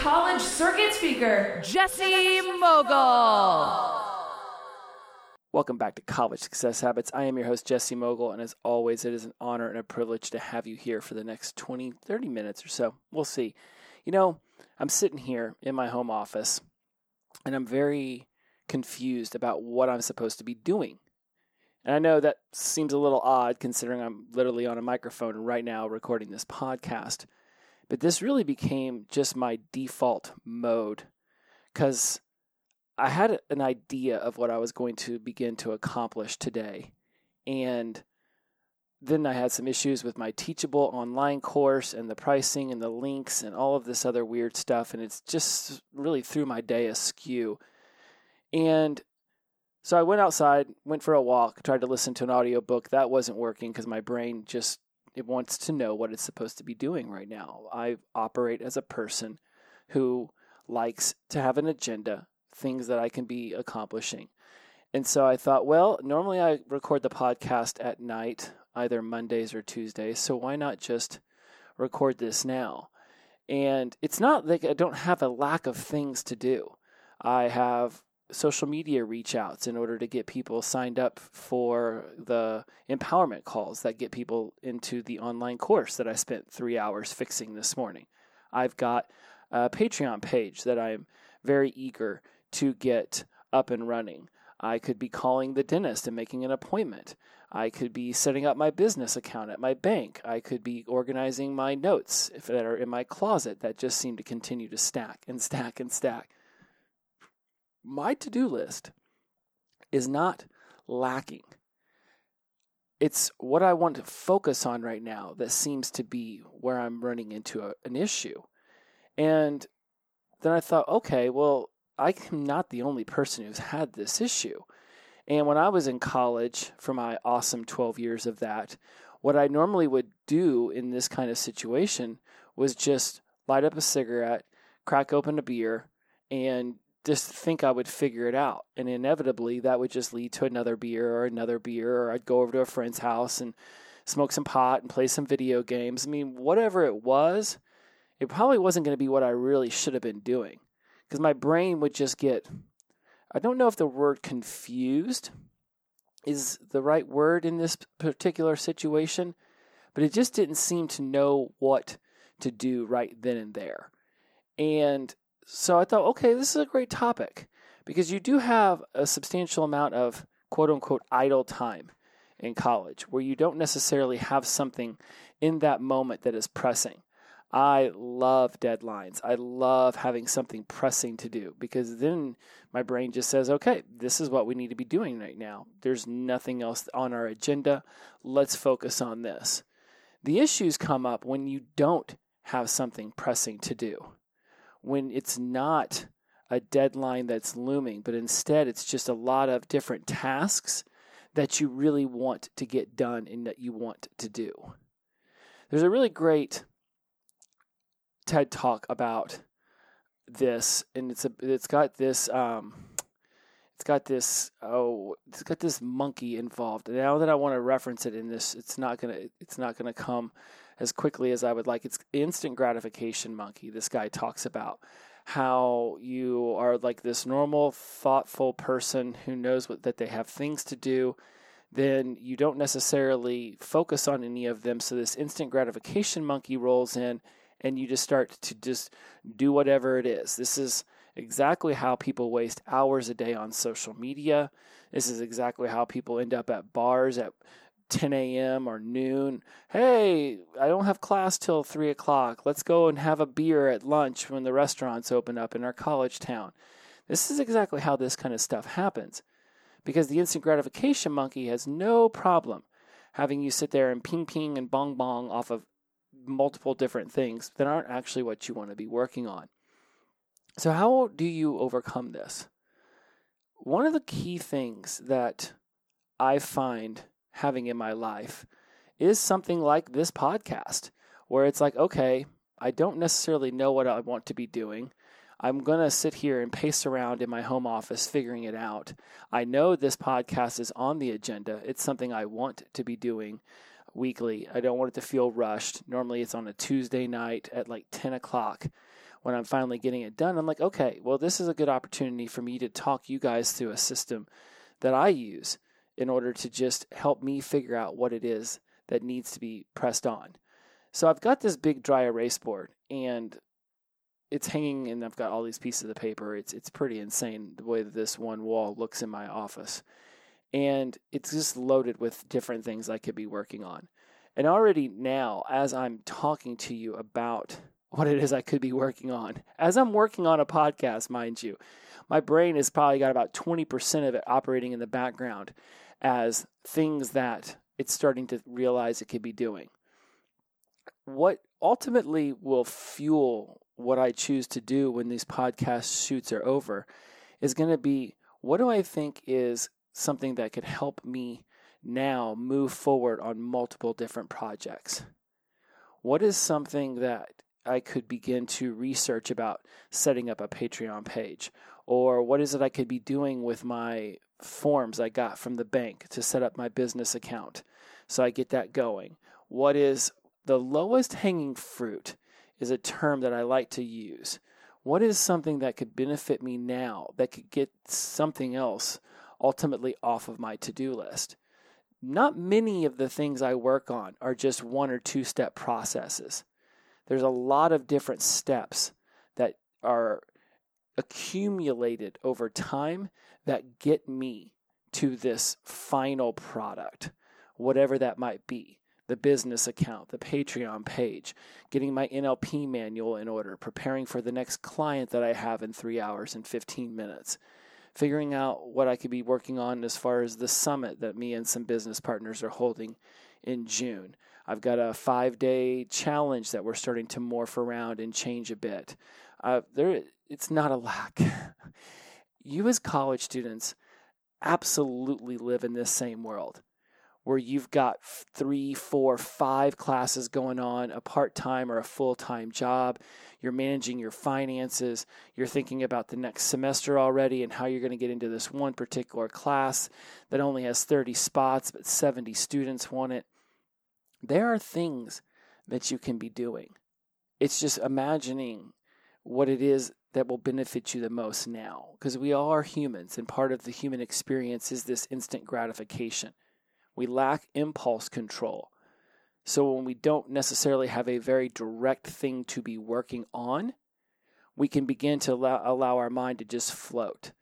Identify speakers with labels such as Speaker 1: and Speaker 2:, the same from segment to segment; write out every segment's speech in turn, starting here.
Speaker 1: college circuit speaker, Jesse Mogul.
Speaker 2: Welcome back to College Success Habits. I am your host, Jesse Mogul, and as always, it is an honor and a privilege to have you here for the next 20, 30 minutes or so. We'll see. You know, I'm sitting here in my home office, and I'm very confused about what I'm supposed to be doing. And I know that seems a little odd considering I'm literally on a microphone right now recording this podcast. But this really became just my default mode because I had an idea of what I was going to begin to accomplish today. And then I had some issues with my teachable online course and the pricing and the links and all of this other weird stuff. And it's just really threw my day askew. And so I went outside, went for a walk, tried to listen to an audiobook. That wasn't working because my brain just it wants to know what it's supposed to be doing right now. I operate as a person who likes to have an agenda, things that I can be accomplishing. And so I thought, well, normally I record the podcast at night, either Mondays or Tuesdays, so why not just record this now? And it's not like I don't have a lack of things to do. I have social media reach outs in order to get people signed up for the empowerment calls that get people into the online course that I spent three hours fixing this morning. I've got a Patreon page that I'm very eager to get up and running. I could be calling the dentist and making an appointment. I could be setting up my business account at my bank. I could be organizing my notes that are in my closet that just seem to continue to stack and stack and stack my to do list is not lacking. It's what I want to focus on right now that seems to be where I'm running into a, an issue. And then I thought, okay, well, I'm not the only person who's had this issue. And when I was in college, for my awesome 12 years of that, what I normally would do in this kind of situation was just light up a cigarette, crack open a beer, and just think I would figure it out. And inevitably, that would just lead to another beer or another beer, or I'd go over to a friend's house and smoke some pot and play some video games. I mean, whatever it was, it probably wasn't going to be what I really should have been doing because my brain would just get, I don't know if the word confused is the right word in this particular situation, but it just didn't seem to know what to do right then and there. And so I thought, okay, this is a great topic because you do have a substantial amount of quote unquote idle time in college where you don't necessarily have something in that moment that is pressing. I love deadlines. I love having something pressing to do because then my brain just says, okay, this is what we need to be doing right now. There's nothing else on our agenda. Let's focus on this. The issues come up when you don't have something pressing to do when it's not a deadline that's looming, but instead it's just a lot of different tasks that you really want to get done and that you want to do. There's a really great TED talk about this, and it's a it's got this um, it's got this oh it's got this monkey involved. Now that I want to reference it in this, it's not gonna it's not gonna come as quickly as I would like. It's instant gratification monkey. This guy talks about how you are like this normal, thoughtful person who knows what, that they have things to do. Then you don't necessarily focus on any of them. So this instant gratification monkey rolls in, and you just start to just do whatever it is. This is exactly how people waste hours a day on social media. This is exactly how people end up at bars at 10 a.m. or noon. Hey, I don't have class till 3 o'clock. Let's go and have a beer at lunch when the restaurants open up in our college town. This is exactly how this kind of stuff happens. Because the instant gratification monkey has no problem having you sit there and ping ping and bong bong off of multiple different things that aren't actually what you want to be working on. So, how do you overcome this? One of the key things that I find having in my life is something like this podcast, where it's like, okay, I don't necessarily know what I want to be doing. I'm going to sit here and pace around in my home office figuring it out. I know this podcast is on the agenda. It's something I want to be doing weekly. I don't want it to feel rushed. Normally it's on a Tuesday night at like 10 o'clock when I'm finally getting it done. I'm like, okay, well, this is a good opportunity for me to talk you guys through a system that I use in order to just help me figure out what it is that needs to be pressed on. So I've got this big dry erase board and it's hanging and I've got all these pieces of paper. It's it's pretty insane the way that this one wall looks in my office. And it's just loaded with different things I could be working on. And already now, as I'm talking to you about what it is I could be working on, as I'm working on a podcast, mind you, my brain has probably got about 20% of it operating in the background as things that it's starting to realize it could be doing what ultimately will fuel what I choose to do when these podcast shoots are over is going to be what do I think is something that could help me now move forward on multiple different projects? What is something that I could begin to research about setting up a Patreon page? Or what is it I could be doing with my forms I got from the bank to set up my business account so I get that going? What is the lowest hanging fruit is a term that I like to use. What is something that could benefit me now that could get something else ultimately off of my to do list? Not many of the things I work on are just one or two step processes. There's a lot of different steps that are accumulated over time that get me to this final product, whatever that might be the business account, the Patreon page, getting my NLP manual in order, preparing for the next client that I have in three hours and 15 minutes, figuring out what I could be working on as far as the summit that me and some business partners are holding in June. I've got a five day challenge that we're starting to morph around and change a bit. Uh, there, it's not a lack. you, as college students, absolutely live in this same world where you've got three, four, five classes going on, a part time or a full time job. You're managing your finances. You're thinking about the next semester already and how you're going to get into this one particular class that only has 30 spots, but 70 students want it. There are things that you can be doing. It's just imagining what it is that will benefit you the most now. Because we all are humans, and part of the human experience is this instant gratification. We lack impulse control. So when we don't necessarily have a very direct thing to be working on, we can begin to allow, allow our mind to just float.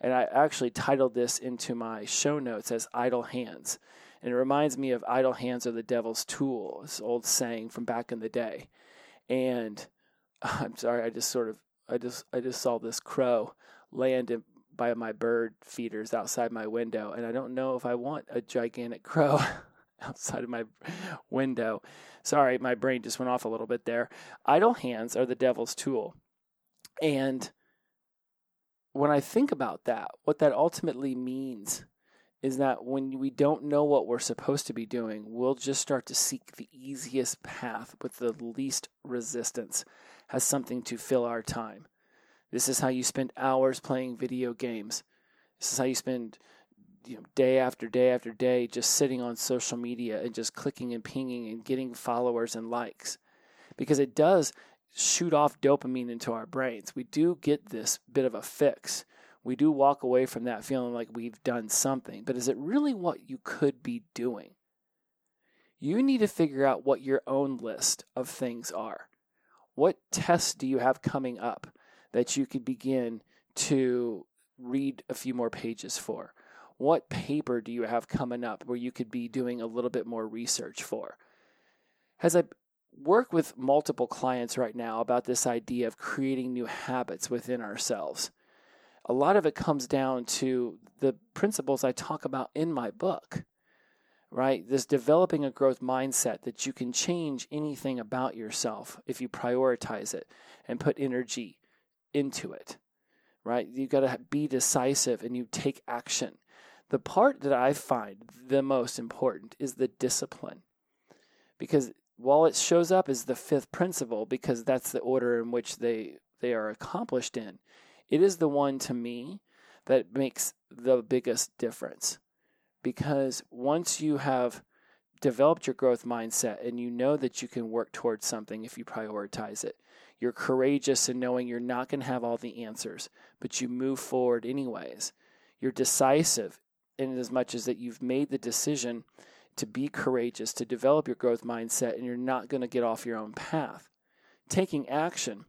Speaker 2: And I actually titled this into my show notes as idle hands. And it reminds me of idle hands are the devil's tool, this old saying from back in the day. And I'm sorry, I just sort of I just I just saw this crow land in, by my bird feeders outside my window, and I don't know if I want a gigantic crow outside of my window. Sorry, my brain just went off a little bit there. Idle hands are the devil's tool. And when I think about that, what that ultimately means is that when we don't know what we're supposed to be doing, we'll just start to seek the easiest path with the least resistance as something to fill our time. This is how you spend hours playing video games. This is how you spend you know, day after day after day just sitting on social media and just clicking and pinging and getting followers and likes. Because it does shoot off dopamine into our brains. We do get this bit of a fix. We do walk away from that feeling like we've done something. But is it really what you could be doing? You need to figure out what your own list of things are. What tests do you have coming up? that you could begin to read a few more pages for? What paper do you have coming up where you could be doing a little bit more research for? As I work with multiple clients right now about this idea of creating new habits within ourselves, a lot of it comes down to the principles I talk about in my book, right? This developing a growth mindset that you can change anything about yourself if you prioritize it and put energy into it, right? You got to be decisive and you take action. The part that I find the most important is the discipline. Because while it shows up as the fifth principle, because that's the order in which they, they are accomplished in, it is the one to me that makes the biggest difference. Because once you have developed your growth mindset and you know that you can work towards something if you prioritize it, you're courageous in knowing you're not going to have all the answers, but you move forward anyways. You're decisive in as much as that you've made the decision to be courageous, to develop your growth mindset, and you're not going to get off your own path. Taking action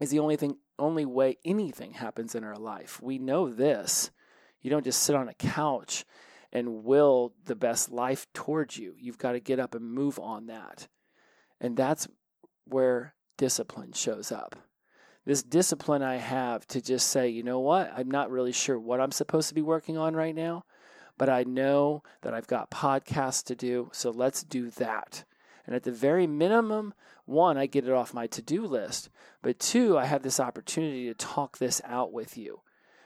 Speaker 2: is the only thing only way anything happens in our life. We know this. You don't just sit on a couch and will the best life towards you. You've got to get up and move on that. And that's where discipline shows up. This discipline I have to just say, you know what? I'm not really sure what I'm supposed to be working on right now, but I know that I've got podcasts to do, so let's do that. And at the very minimum, one, I get it off my to do list, but two, I have this opportunity to talk this out with you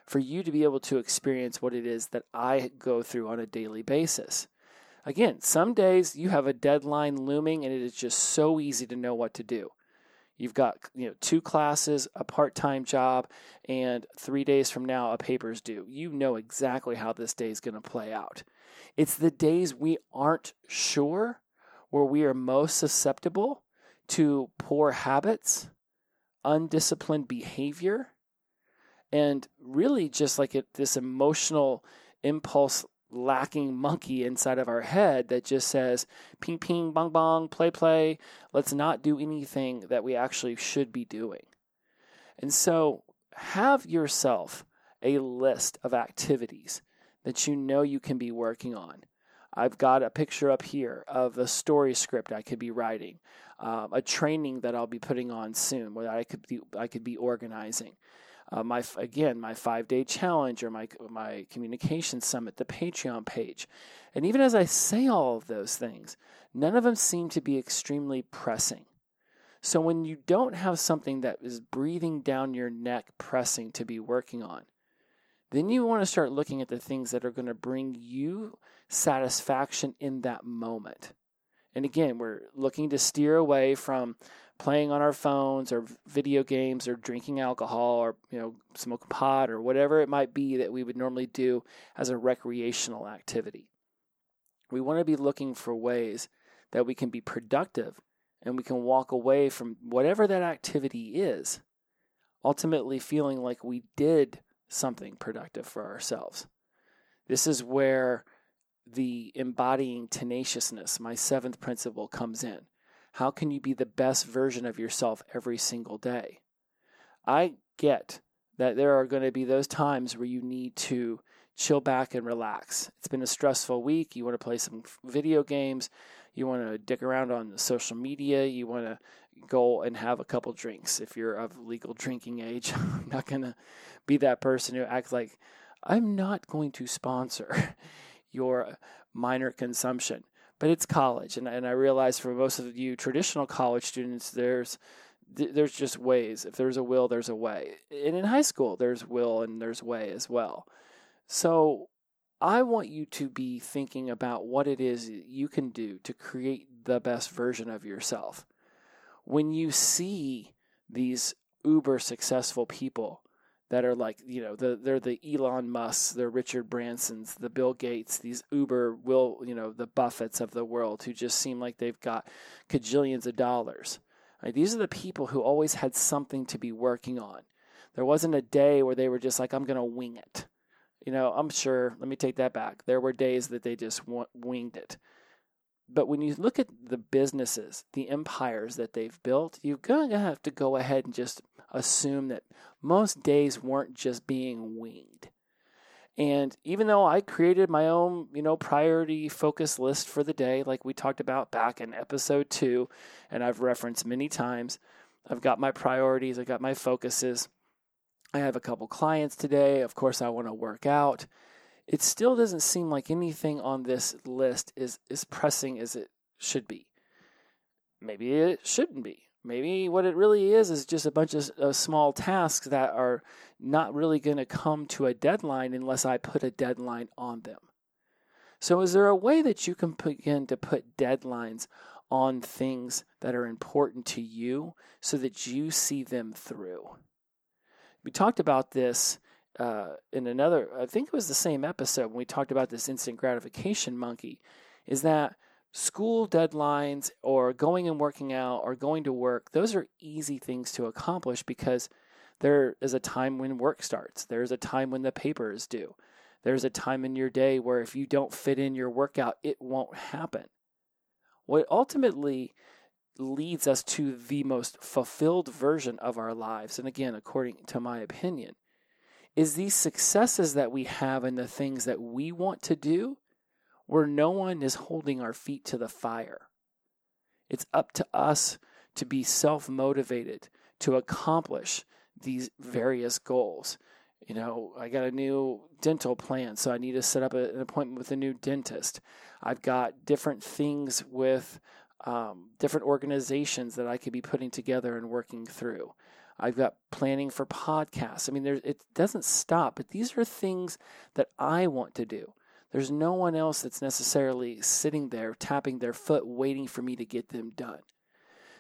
Speaker 2: for you to be able to experience what it is that I go through on a daily basis. Again, some days you have a deadline looming and it is just so easy to know what to do. You've got you know two classes, a part-time job, and 3 days from now a paper's due. You know exactly how this day is going to play out. It's the days we aren't sure where we are most susceptible to poor habits, undisciplined behavior, and really just like this emotional impulse lacking monkey inside of our head that just says ping ping bong bong play play. Let's not do anything that we actually should be doing. And so have yourself a list of activities that you know you can be working on i've got a picture up here of a story script i could be writing um, a training that i'll be putting on soon where i could be i could be organizing uh, my again my five day challenge or my my communication summit, the Patreon page, and even as I say all of those things, none of them seem to be extremely pressing. So when you don't have something that is breathing down your neck, pressing to be working on, then you want to start looking at the things that are going to bring you satisfaction in that moment. And again, we're looking to steer away from playing on our phones or video games or drinking alcohol or you know smoking pot or whatever it might be that we would normally do as a recreational activity. We want to be looking for ways that we can be productive and we can walk away from whatever that activity is, ultimately feeling like we did something productive for ourselves. This is where the embodying tenaciousness, my seventh principle, comes in. How can you be the best version of yourself every single day? I get that there are going to be those times where you need to chill back and relax. It's been a stressful week. You want to play some video games. You want to dick around on social media. You want to go and have a couple drinks if you're of legal drinking age. I'm not going to be that person who acts like I'm not going to sponsor your minor consumption but it's college, and and I realize for most of you traditional college students, there's there's just ways. If there's a will, there's a way. And in high school, there's will and there's way as well. So I want you to be thinking about what it is you can do to create the best version of yourself. When you see these uber successful people that are like you know the they're the Elon Musks, the Richard Bransons, the Bill Gates, these Uber will you know the Buffetts of the world who just seem like they've got cajillions of dollars. Right? These are the people who always had something to be working on. There wasn't a day where they were just like I'm going to wing it. You know, I'm sure. Let me take that back. There were days that they just winged it. But when you look at the businesses, the empires that they've built, you're going to have to go ahead and just assume that most days weren't just being winged. And even though I created my own, you know, priority focus list for the day, like we talked about back in episode two, and I've referenced many times, I've got my priorities, I've got my focuses. I have a couple clients today. Of course, I want to work out. It still doesn't seem like anything on this list is, is pressing as it should be. Maybe it shouldn't be. Maybe what it really is is just a bunch of uh, small tasks that are not really going to come to a deadline unless I put a deadline on them. So, is there a way that you can begin to put deadlines on things that are important to you so that you see them through? We talked about this uh, in another, I think it was the same episode when we talked about this instant gratification monkey, is that school deadlines or going and working out or going to work, those are easy things to accomplish because there is a time when work starts. There's a time when the paper is due. There's a time in your day where if you don't fit in your workout, it won't happen. What ultimately leads us to the most fulfilled version of our lives, and again, according to my opinion, is these successes that we have in the things that we want to do where no one is holding our feet to the fire. It's up to us to be self motivated to accomplish these various goals. You know, I got a new dental plan, so I need to set up a, an appointment with a new dentist. I've got different things with um, different organizations that I could be putting together and working through. I've got planning for podcasts. I mean, there, it doesn't stop, but these are things that I want to do. There's no one else that's necessarily sitting there tapping their foot waiting for me to get them done.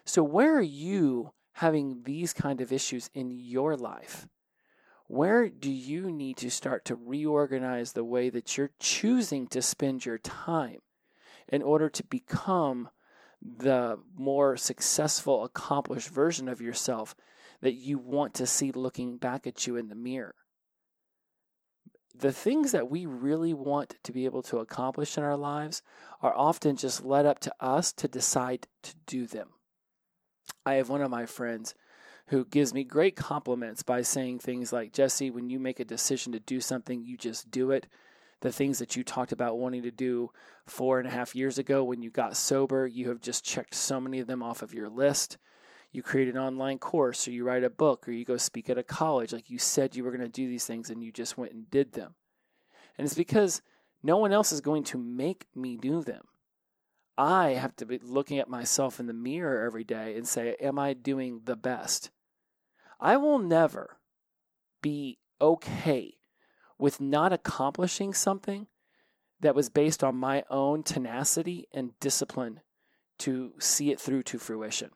Speaker 2: So, where are you having these kind of issues in your life? Where do you need to start to reorganize the way that you're choosing to spend your time in order to become the more successful, accomplished version of yourself that you want to see looking back at you in the mirror? The things that we really want to be able to accomplish in our lives are often just led up to us to decide to do them. I have one of my friends who gives me great compliments by saying things like, Jesse, when you make a decision to do something, you just do it. The things that you talked about wanting to do four and a half years ago when you got sober, you have just checked so many of them off of your list you create an online course or you write a book or you go speak at a college. Like you said you were going to do these things and you just went and did them. And it's because no one else is going to make me do them. I have to be looking at myself in the mirror every day and say, Am I doing the best? I will never be okay with not accomplishing something that was based on my own tenacity and discipline to see it through to fruition.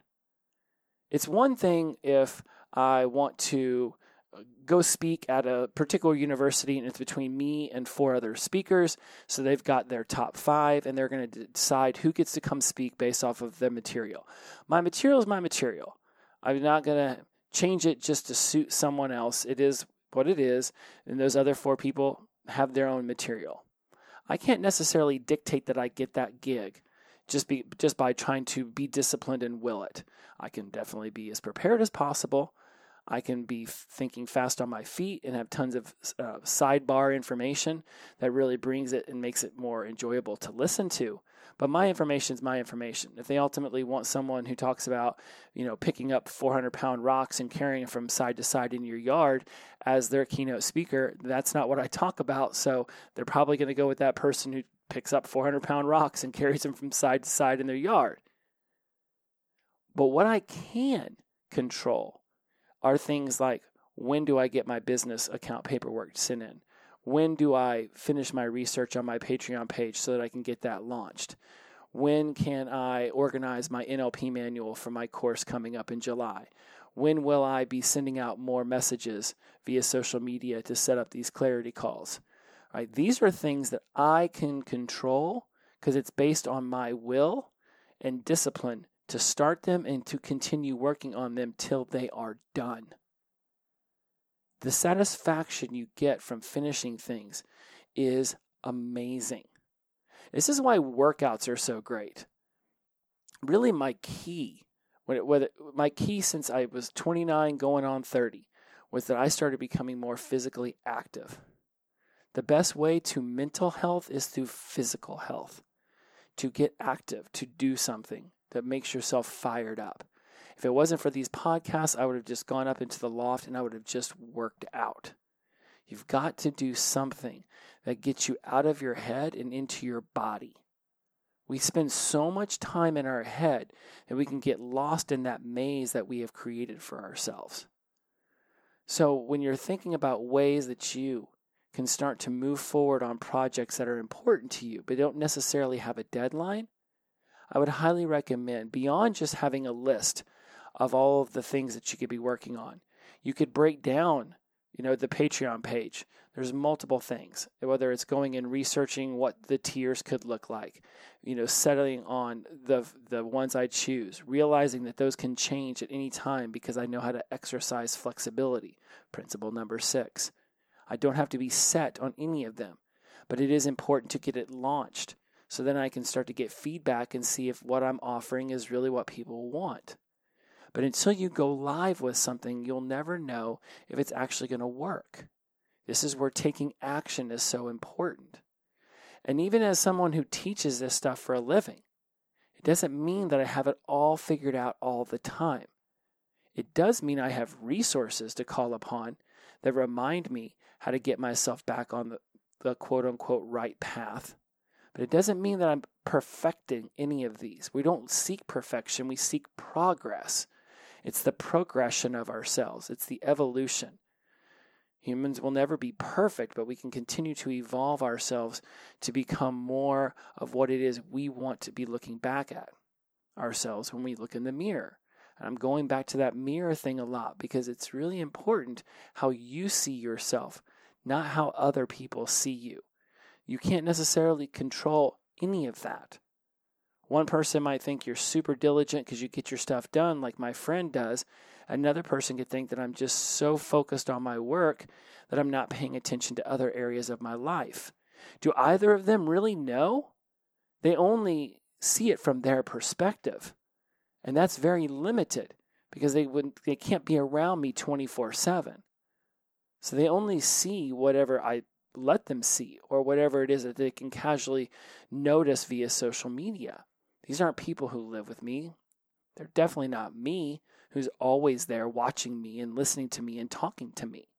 Speaker 2: It's one thing if I want to uh, go speak at a particular university and it's between me and four other speakers. So they've got their top five and they're going to decide who gets to come speak based off of their material. My material is my material. I'm not going to change it just to suit someone else. It is what it is. And those other four people have their own material. I can't necessarily dictate that I get that gig just be just by trying to be disciplined and will it. I can definitely be as prepared as possible. I can be thinking fast on my feet and have tons of uh, sidebar information that really brings it and makes it more enjoyable to listen to. But my information is my information. If they ultimately want someone who talks about, you know, picking up 400 pound rocks and carrying from side to side in your yard as their keynote speaker, that's not what I talk about. So they're probably going to go with that person who picks up 400 pound rocks and carries them from side to side in their yard. But what I can control are things like when do I get my business account paperwork sent in? When do I finish my research on my Patreon page so that I can get that launched? When can I organize my NLP manual for my course coming up in July? When will I be sending out more messages via social media to set up these clarity calls? Right? These are things that I can control because it's based on my will and discipline to start them and to continue working on them till they are done. The satisfaction you get from finishing things is amazing. This is why workouts are so great. Really, my key, whether my key since I was 29 going on 30, was that I started becoming more physically active. The best way to mental health is through physical health. To get active, to do something that makes yourself fired up. If it wasn't for these podcasts, I would have just gone up into the loft and I would have just worked out. You've got to do something that gets you out of your head and into your body. We spend so much time in our head that we can get lost in that maze that we have created for ourselves. So, when you're thinking about ways that you can start to move forward on projects that are important to you, but don't necessarily have a deadline, I would highly recommend, beyond just having a list of all of the things that you could be working on, you could break down you know the patreon page. There's multiple things whether it's going and researching what the tiers could look like you know settling on the the ones i choose realizing that those can change at any time because i know how to exercise flexibility. Principle number 6 i don't have to be set on any of them but it is important to get it launched so then i can start to get feedback and see if what i'm offering is really what people want but until you go live with something, you'll never know if it's actually going to work. This is where taking action is so important. And even as someone who teaches this stuff for a living, it doesn't mean that I have it all figured out all the time. It does mean I have resources to call upon that remind me how to get myself back on the, the quote unquote right path. But it doesn't mean that I'm perfecting any of these. We don't seek perfection, we seek progress. It's the progression of ourselves, it's the evolution. Humans will never be perfect, but we can continue to evolve ourselves to become more of what it is we want to be looking back at ourselves when we look in the mirror. And I'm going back to that mirror thing a lot because it's really important how you see yourself, not how other people see you. You can't necessarily control any of that. One person might think you're super diligent because you get your stuff done, like my friend does. Another person could think that I'm just so focused on my work that I'm not paying attention to other areas of my life. Do either of them really know? They only see it from their perspective. And that's very limited because they would they can't be around me 24/7. So they only see whatever I let them see or whatever it is that they can casually notice via social media. These aren't people who live with me. They're definitely not me who's always there watching me and listening to me and talking to me.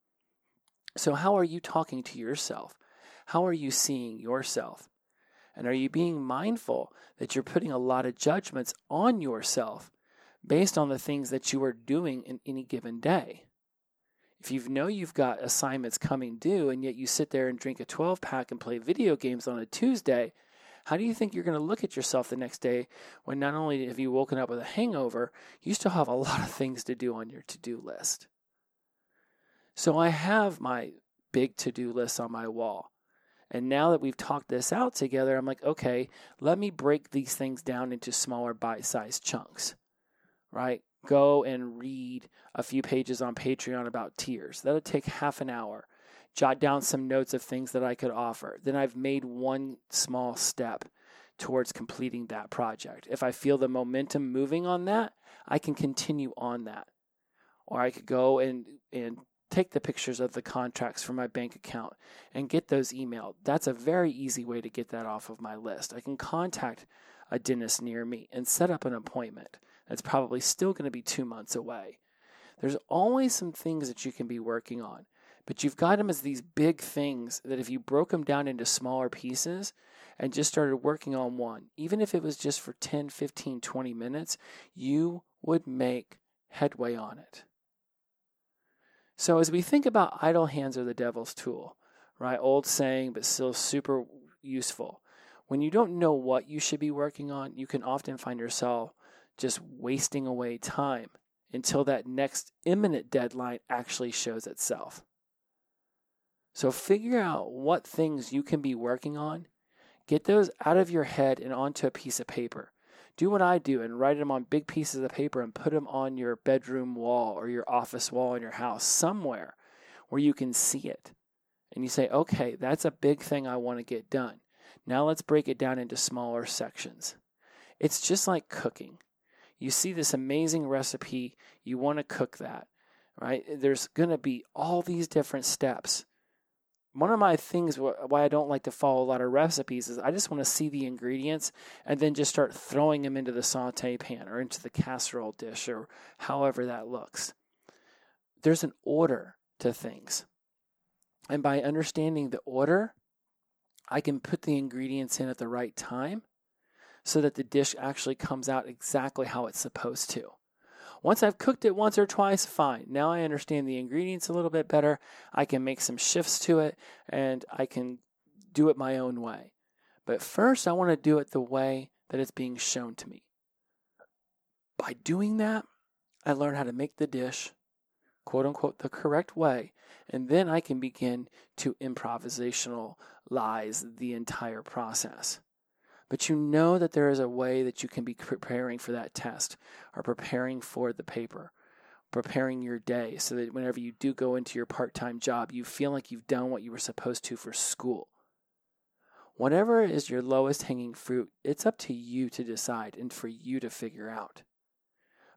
Speaker 2: So, how are you talking to yourself? How are you seeing yourself? And are you being mindful that you're putting a lot of judgments on yourself based on the things that you are doing in any given day? If you know you've got assignments coming due and yet you sit there and drink a 12 pack and play video games on a Tuesday, how do you think you're going to look at yourself the next day when not only have you woken up with a hangover, you still have a lot of things to do on your to do list? So I have my big to do list on my wall. And now that we've talked this out together, I'm like, okay, let me break these things down into smaller bite sized chunks, right? Go and read a few pages on Patreon about tiers. That'll take half an hour jot down some notes of things that I could offer. Then I've made one small step towards completing that project. If I feel the momentum moving on that, I can continue on that. Or I could go and and take the pictures of the contracts from my bank account and get those emailed. That's a very easy way to get that off of my list. I can contact a dentist near me and set up an appointment. That's probably still going to be 2 months away. There's always some things that you can be working on. But you've got them as these big things that if you broke them down into smaller pieces and just started working on one, even if it was just for 10, 15, 20 minutes, you would make headway on it. So as we think about idle hands are the devil's tool, right? Old saying, but still super useful. When you don't know what you should be working on, you can often find yourself just wasting away time until that next imminent deadline actually shows itself. So figure out what things you can be working on. Get those out of your head and onto a piece of paper. Do what I do and write them on big pieces of paper and put them on your bedroom wall or your office wall in your house somewhere where you can see it. And you say, okay, that's a big thing I want to get done. Now let's break it down into smaller sections. It's just like cooking. You see this amazing recipe, you want to cook that, right? There's going to be all these different steps one of my things why I don't like to follow a lot of recipes is I just want to see the ingredients and then just start throwing them into the saute pan or into the casserole dish or however that looks. There's an order to things. And by understanding the order, I can put the ingredients in at the right time so that the dish actually comes out exactly how it's supposed to. Once I've cooked it once or twice, fine. Now I understand the ingredients a little bit better. I can make some shifts to it and I can do it my own way. But first, I want to do it the way that it's being shown to me. By doing that, I learn how to make the dish, quote unquote, the correct way, and then I can begin to improvisationalize the entire process. But you know that there is a way that you can be preparing for that test or preparing for the paper, preparing your day so that whenever you do go into your part time job, you feel like you've done what you were supposed to for school. Whatever is your lowest hanging fruit, it's up to you to decide and for you to figure out.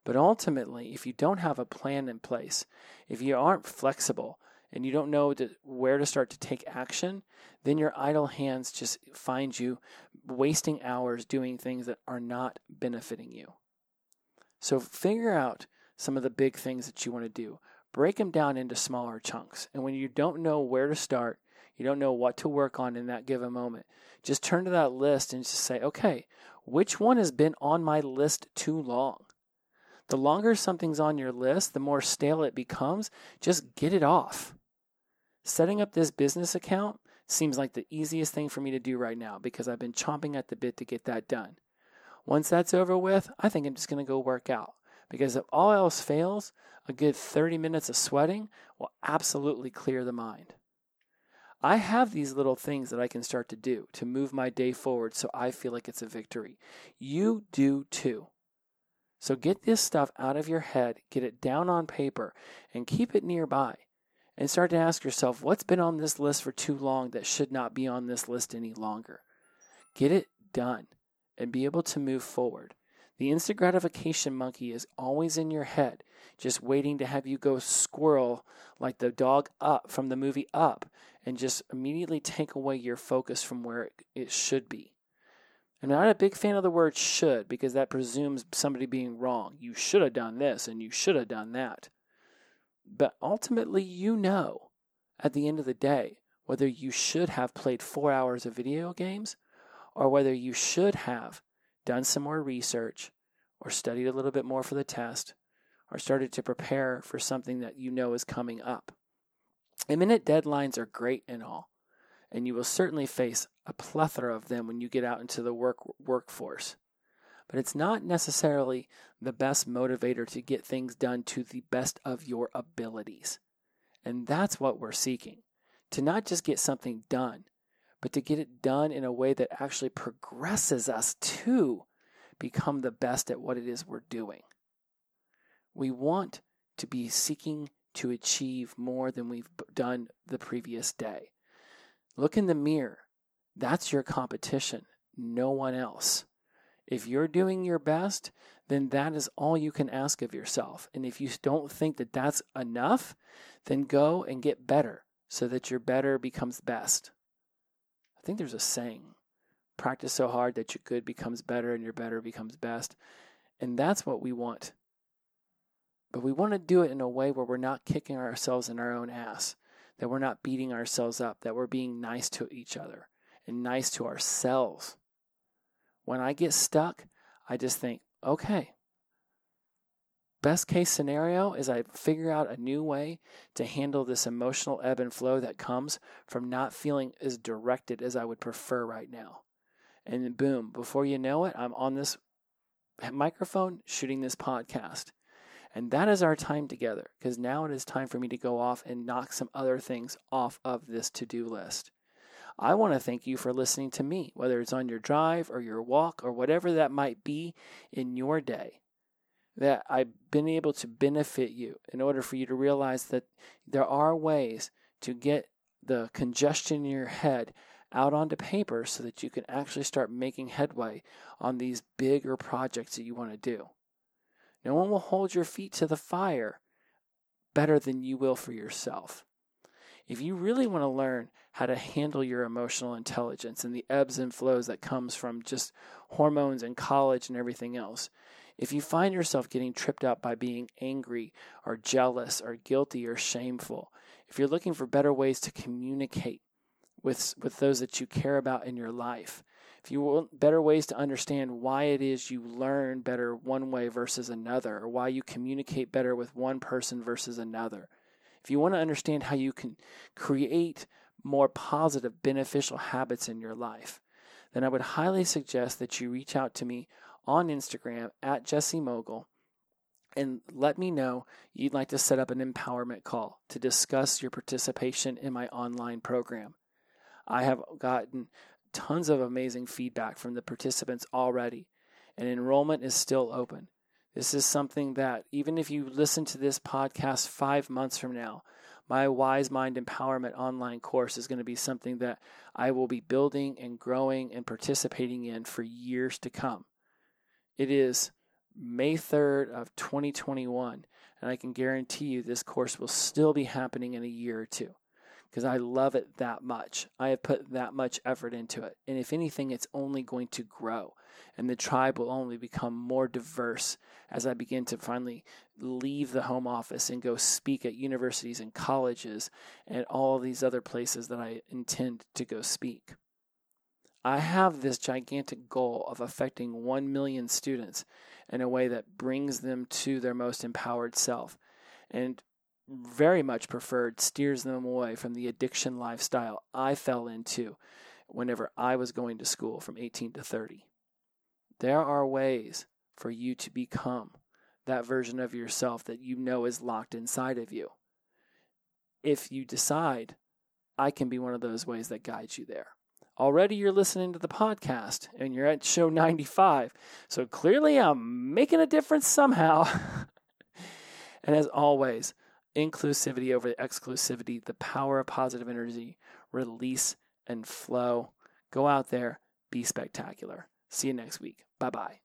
Speaker 2: But ultimately, if you don't have a plan in place, if you aren't flexible, and you don't know to, where to start to take action, then your idle hands just find you wasting hours doing things that are not benefiting you. So figure out some of the big things that you want to do. Break them down into smaller chunks. And when you don't know where to start, you don't know what to work on in that given moment, just turn to that list and just say, okay, which one has been on my list too long? The longer something's on your list, the more stale it becomes. Just get it off. Setting up this business account seems like the easiest thing for me to do right now because I've been chomping at the bit to get that done. Once that's over with, I think I'm just going to go work out because if all else fails, a good 30 minutes of sweating will absolutely clear the mind. I have these little things that I can start to do to move my day forward so I feel like it's a victory. You do too. So get this stuff out of your head, get it down on paper, and keep it nearby and start to ask yourself what's been on this list for too long that should not be on this list any longer. Get it done and be able to move forward. The instant gratification monkey is always in your head, just waiting to have you go squirrel like the dog up from the movie Up and just immediately take away your focus from where it, should be. I'm not a big fan of the word should because that presumes somebody being wrong. You should have done this and you should have done that. But ultimately, you know at the end of the day whether you should have played four hours of video games or whether you should have done some more research or studied a little bit more for the test or started to prepare for something that you know is coming up. Imminent deadlines are great and all, and you will certainly face a plethora of them when you get out into the work workforce but it's not necessarily the best motivator to get things done to the best of your abilities. And that's what we're seeking to not just get something done, but to get it done in a way that actually progresses us to become the best at what it is we're doing. We want to be seeking to achieve more than we've done the previous day. Look in the mirror. That's your competition, no one else. If you're doing your best, then that is all you can ask of yourself. And if you don't think that that's enough, then go and get better so that your better becomes best. I think there's a saying practice so hard that your good becomes better and your better becomes best. And that's what we want. But we want to do it in a way where we're not kicking ourselves in our own ass, that we're not beating ourselves up, that we're being nice to each other and nice to ourselves. When I get stuck, I just think, okay, best case scenario is I figure out a new way to handle this emotional ebb and flow that comes from not feeling as directed as I would prefer right now. And then boom, before you know it, I'm on this microphone shooting this podcast. And that is our time together because now it is time for me to go off and knock some other things off of this to do list. I want to thank you for listening to me, whether it's on your drive or your walk or whatever that might be in your day. That I've been able to benefit you in order for you to realize that there are ways to get the congestion in your head out onto paper so that you can actually start making headway on these bigger projects that you want to do. No one will hold your feet to the fire better than you will for yourself. If you really want to learn how to handle your emotional intelligence and the ebbs and flows that comes from just hormones and college and everything else, if you find yourself getting tripped up by being angry or jealous or guilty or shameful, if you're looking for better ways to communicate with with those that you care about in your life. If you want better ways to understand why it is you learn better one way versus another, or why you communicate better with one person versus another. If you want to understand how you can create more positive, beneficial habits in your life, then I would highly suggest that you reach out to me on Instagram at Jesse Mogul and let me know you'd like to set up an empowerment call to discuss your participation in my online program. I have gotten tons of amazing feedback from the participants already, and enrollment is still open. This is something that, even if you listen to this podcast five months from now, my Wise Mind Empowerment online course is going to be something that I will be building and growing and participating in for years to come. It is May 3rd of 2021, and I can guarantee you this course will still be happening in a year or two because I love it that much. I have put that much effort into it. And if anything, it's only going to grow. And the tribe will only become more diverse as I begin to finally leave the home office and go speak at universities and colleges and all these other places that I intend to go speak. I have this gigantic goal of affecting 1 million students in a way that brings them to their most empowered self. And very much preferred steers them away from the addiction lifestyle I fell into whenever I was going to school from 18 to 30. There are ways for you to become that version of yourself that you know is locked inside of you. If you decide, I can be one of those ways that guides you there. Already you're listening to the podcast and you're at show 95. So clearly I'm making a difference somehow. and as always, inclusivity over exclusivity, the power of positive energy, release and flow. Go out there, be spectacular. See you next week. Bye bye.